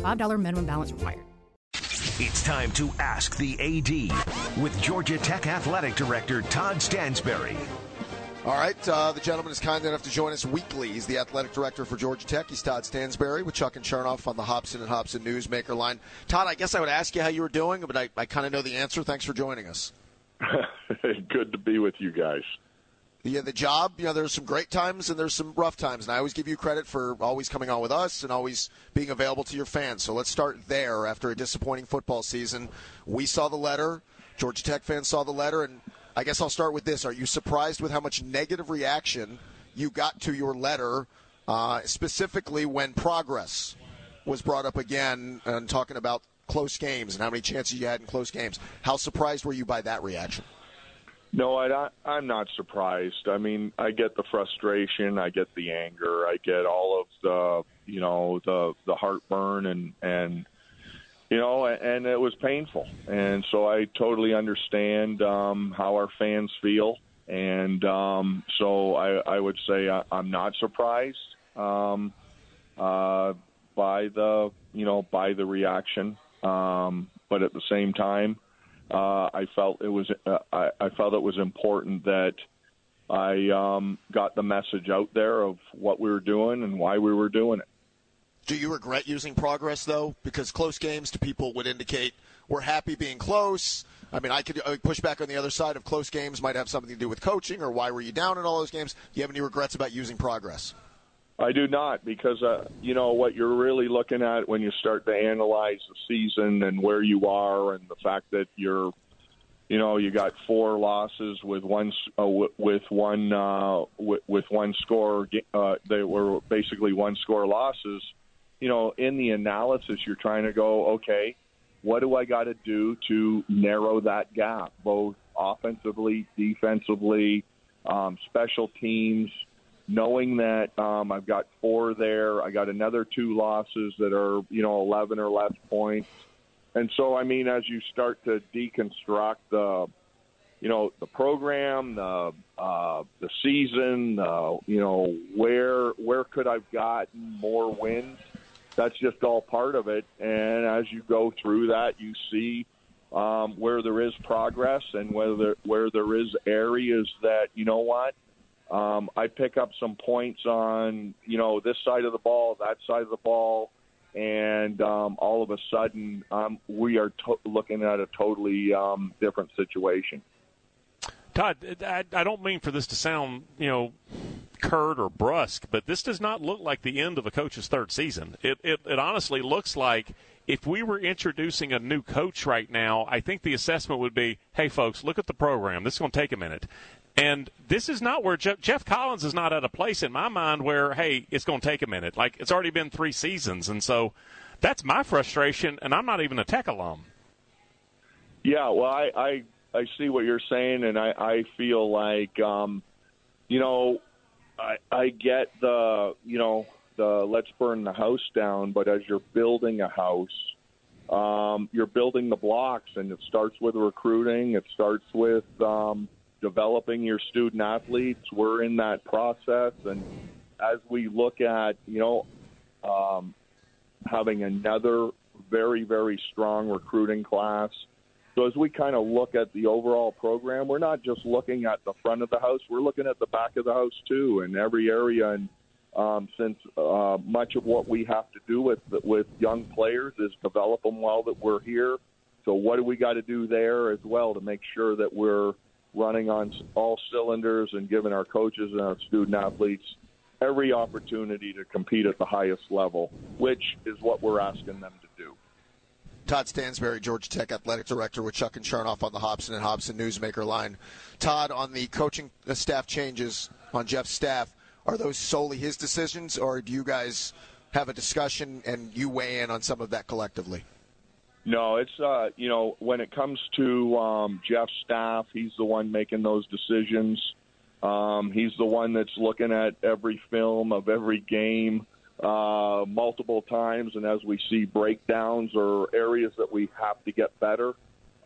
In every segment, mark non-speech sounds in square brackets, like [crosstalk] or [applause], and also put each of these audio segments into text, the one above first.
$5 minimum balance required. It's time to ask the AD with Georgia Tech Athletic Director Todd Stansbury. All right, uh, the gentleman is kind enough to join us weekly. He's the athletic director for Georgia Tech. He's Todd Stansbury with Chuck and Chernoff on the Hobson and Hobson Newsmaker line. Todd, I guess I would ask you how you were doing, but I, I kind of know the answer. Thanks for joining us. [laughs] Good to be with you guys yeah, the job, you know, there's some great times and there's some rough times. And I always give you credit for always coming on with us and always being available to your fans. So let's start there after a disappointing football season. We saw the letter. Georgia Tech fans saw the letter. And I guess I'll start with this. Are you surprised with how much negative reaction you got to your letter, uh, specifically when progress was brought up again and talking about close games and how many chances you had in close games? How surprised were you by that reaction? No, I, I'm not surprised. I mean, I get the frustration, I get the anger, I get all of the, you know, the the heartburn, and and you know, and it was painful, and so I totally understand um, how our fans feel, and um, so I, I would say I, I'm not surprised um, uh, by the, you know, by the reaction, um, but at the same time uh, I felt it was uh, I, I felt it was important that I um, got the message out there of what we were doing and why we were doing it. Do you regret using progress though? Because close games to people would indicate we're happy being close. I mean, I could push back on the other side of close games might have something to do with coaching or why were you down in all those games. Do you have any regrets about using progress? I do not because uh, you know what you're really looking at when you start to analyze the season and where you are and the fact that you're you know you got four losses with one uh, with one uh, with, with one score uh, they were basically one score losses. You know in the analysis you're trying to go okay what do I got to do to narrow that gap both offensively defensively um, special teams knowing that um, I've got four there, I got another two losses that are you know 11 or less points, and so I mean as you start to deconstruct the you know the program, the uh, the season, uh, you know where where could I've gotten more wins. That's just all part of it, and as you go through that, you see um, where there is progress and whether where there is areas that you know what um, I pick up some points on you know this side of the ball, that side of the ball, and um, all of a sudden um, we are to- looking at a totally um, different situation. Todd, I, I don't mean for this to sound you know curt or brusque, but this does not look like the end of a coach's third season. It, it, it honestly looks like if we were introducing a new coach right now, I think the assessment would be, hey, folks, look at the program. This is going to take a minute. And this is not where Jeff, Geoff Collins is not at a place in my mind where, hey, it's going to take a minute. Like, it's already been three seasons. And so that's my frustration, and I'm not even a tech alum. Yeah, well, I, I, I see what you're saying, and I, I feel like, um, you know, I, I get the, you know, the let's burn the house down, but as you're building a house, um, you're building the blocks, and it starts with recruiting. It starts with, um, – developing your student athletes. We're in that process, and as we look at you know um, having another very very strong recruiting class. So as we kind of look at the overall program, we're not just looking at the front of the house; we're looking at the back of the house too, in every area. And um, since uh, much of what we have to do with with young players is develop them while that we're here, so what do we got to do there as well to make sure that we're running on all cylinders and giving our coaches and our student athletes every opportunity to compete at the highest level, which is what we're asking them to do. Todd Stansbury, Georgia Tech Athletic Director with Chuck and Chernoff on the Hobson and Hobson Newsmaker line. Todd, on the coaching staff changes on Geoff's staff, are those solely his decisions, or do you guys have a discussion and you weigh in on some of that collectively? No, it's uh, you know when it comes to um, Geoff's staff, he's the one making those decisions. Um, he's the one that's looking at every film of every game uh, multiple times, and as we see breakdowns or areas that we have to get better,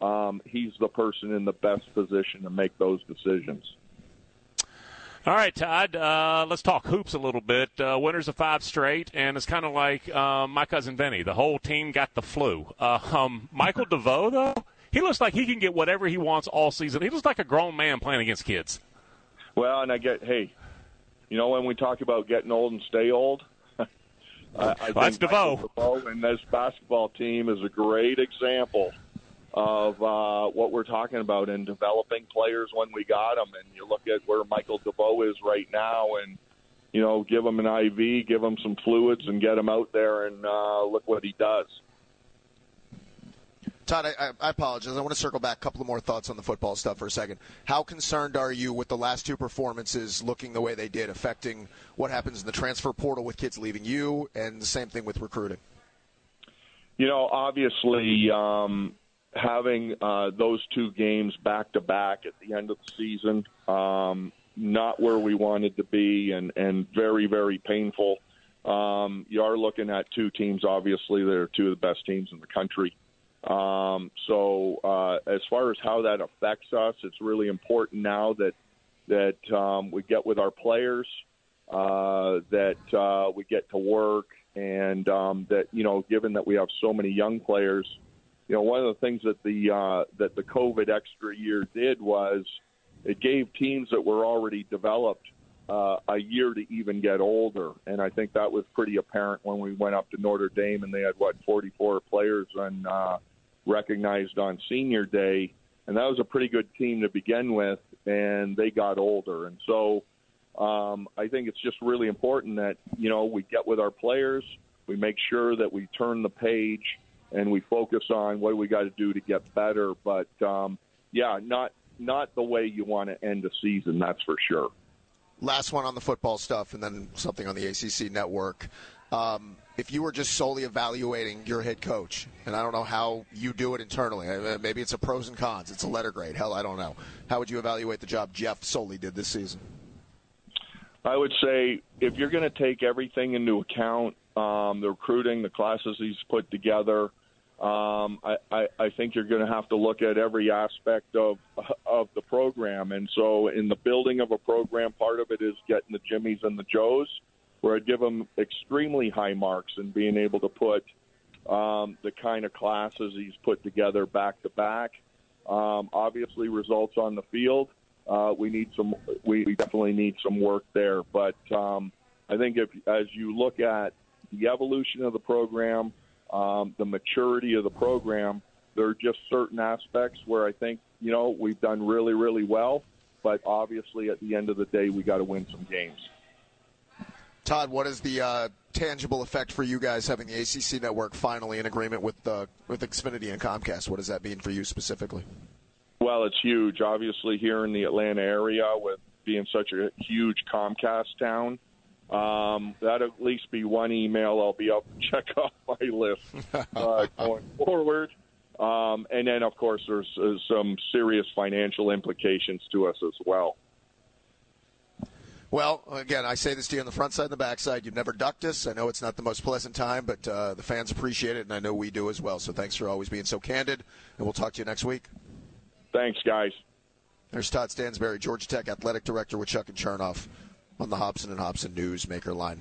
um, he's the person in the best position to make those decisions. All right, Todd. Uh, let's talk hoops a little bit. Uh, winners of five straight, and it's kind of like uh, my cousin Vinny. The whole team got the flu. Uh, um, Michael DeVoe, though, he looks like he can get whatever he wants all season. He looks like a grown man playing against kids. Well, and I get, hey, you know, when we talk about getting old and stay old, [laughs] I, I well, that's DeVoe. DeVoe and this basketball team is a great example of uh, what we're talking about in developing players when we got them. And you look at where Michael DeVoe is right now, and you know, give him an IV, give him some fluids, and get him out there, and uh, look what he does. Todd, I, I, apologize. I want to circle back a couple of more thoughts on the football stuff for a second. How concerned are you with the last two performances looking the way they did, affecting what happens in the transfer portal with kids leaving you, and the same thing with recruiting? You know, obviously, um, having uh, those two games back to back at the end of the season, um, not where we wanted to be, and and very very painful. Um, you are looking at two teams. Obviously, they're two of the best teams in the country. Um, so uh, as far as how that affects us, it's really important now that that um, we get with our players, uh, that uh, we get to work, and um, that you know, given that we have so many young players, you know, one of the things that the uh, that the COVID extra year did was it gave teams that were already developed uh, a year to even get older, and I think that was pretty apparent when we went up to Notre Dame and they had what 44 players and. Uh, recognized on senior day, and that was a pretty good team to begin with, and they got older, and so um, I think it's just really important that you know we get with our players, we make sure that we turn the page, and we focus on what we got to do to get better. But um, yeah, not not the way you want to end a season, that's for sure. Last one on the football stuff, and then something on the ACC network. Um, if you were just solely evaluating your head coach, and I don't know how you do it internally, maybe it's a pros and cons, it's a letter grade. Hell, I don't know. How would you evaluate the job Geoff solely did this season? I would say if you're going to take everything into account, um, the recruiting, the classes he's put together, um, I, I, I think you're going to have to look at every aspect of of the program. And so, in the building of a program, part of it is getting the Jimmies and the Joes where I'd give him extremely high marks in being able to put um, the kind of classes he's put together back to back. Um, obviously, results on the field. Uh, we need some. We definitely need some work there. But um, I think if, as you look at the evolution of the program, um, the maturity of the program, there are just certain aspects where I think you know we've done really, really well. But obviously, at the end of the day, we got to win some games. Todd, what is the uh, tangible effect for you guys having the ACC network finally in agreement with uh, with Xfinity and Comcast? What does that mean for you specifically? Well, it's huge. Obviously, here in the Atlanta area, with being such a huge Comcast town, um, that'll at least be one email I'll be to check [laughs] off my list [laughs] uh, going forward. Um, and then, of course, there's uh, some serious financial implications to us as well. Well, again, I say this to you on the front side and the back side. You've never ducked us. I know it's not the most pleasant time, but uh, the fans appreciate it, and I know we do as well. So thanks for always being so candid, and we'll talk to you next week. Thanks, guys. There's Todd Stansbury, Georgia Tech Athletic Director with Chuck and Chernoff on the Hobson and Hobson Newsmaker line.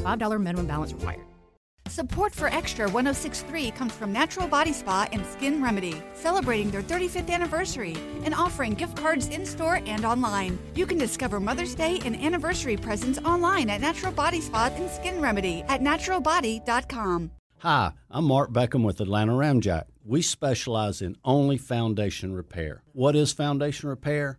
$5 minimum balance required. Support for Extra 1063 comes from Natural Body Spa and Skin Remedy, celebrating their 35th anniversary and offering gift cards in store and online. You can discover Mother's Day and anniversary presents online at Natural Body Spa and Skin Remedy at naturalbody.com. Hi, I'm Mark Beckham with Atlanta Ramjack. We specialize in only foundation repair. What is foundation repair?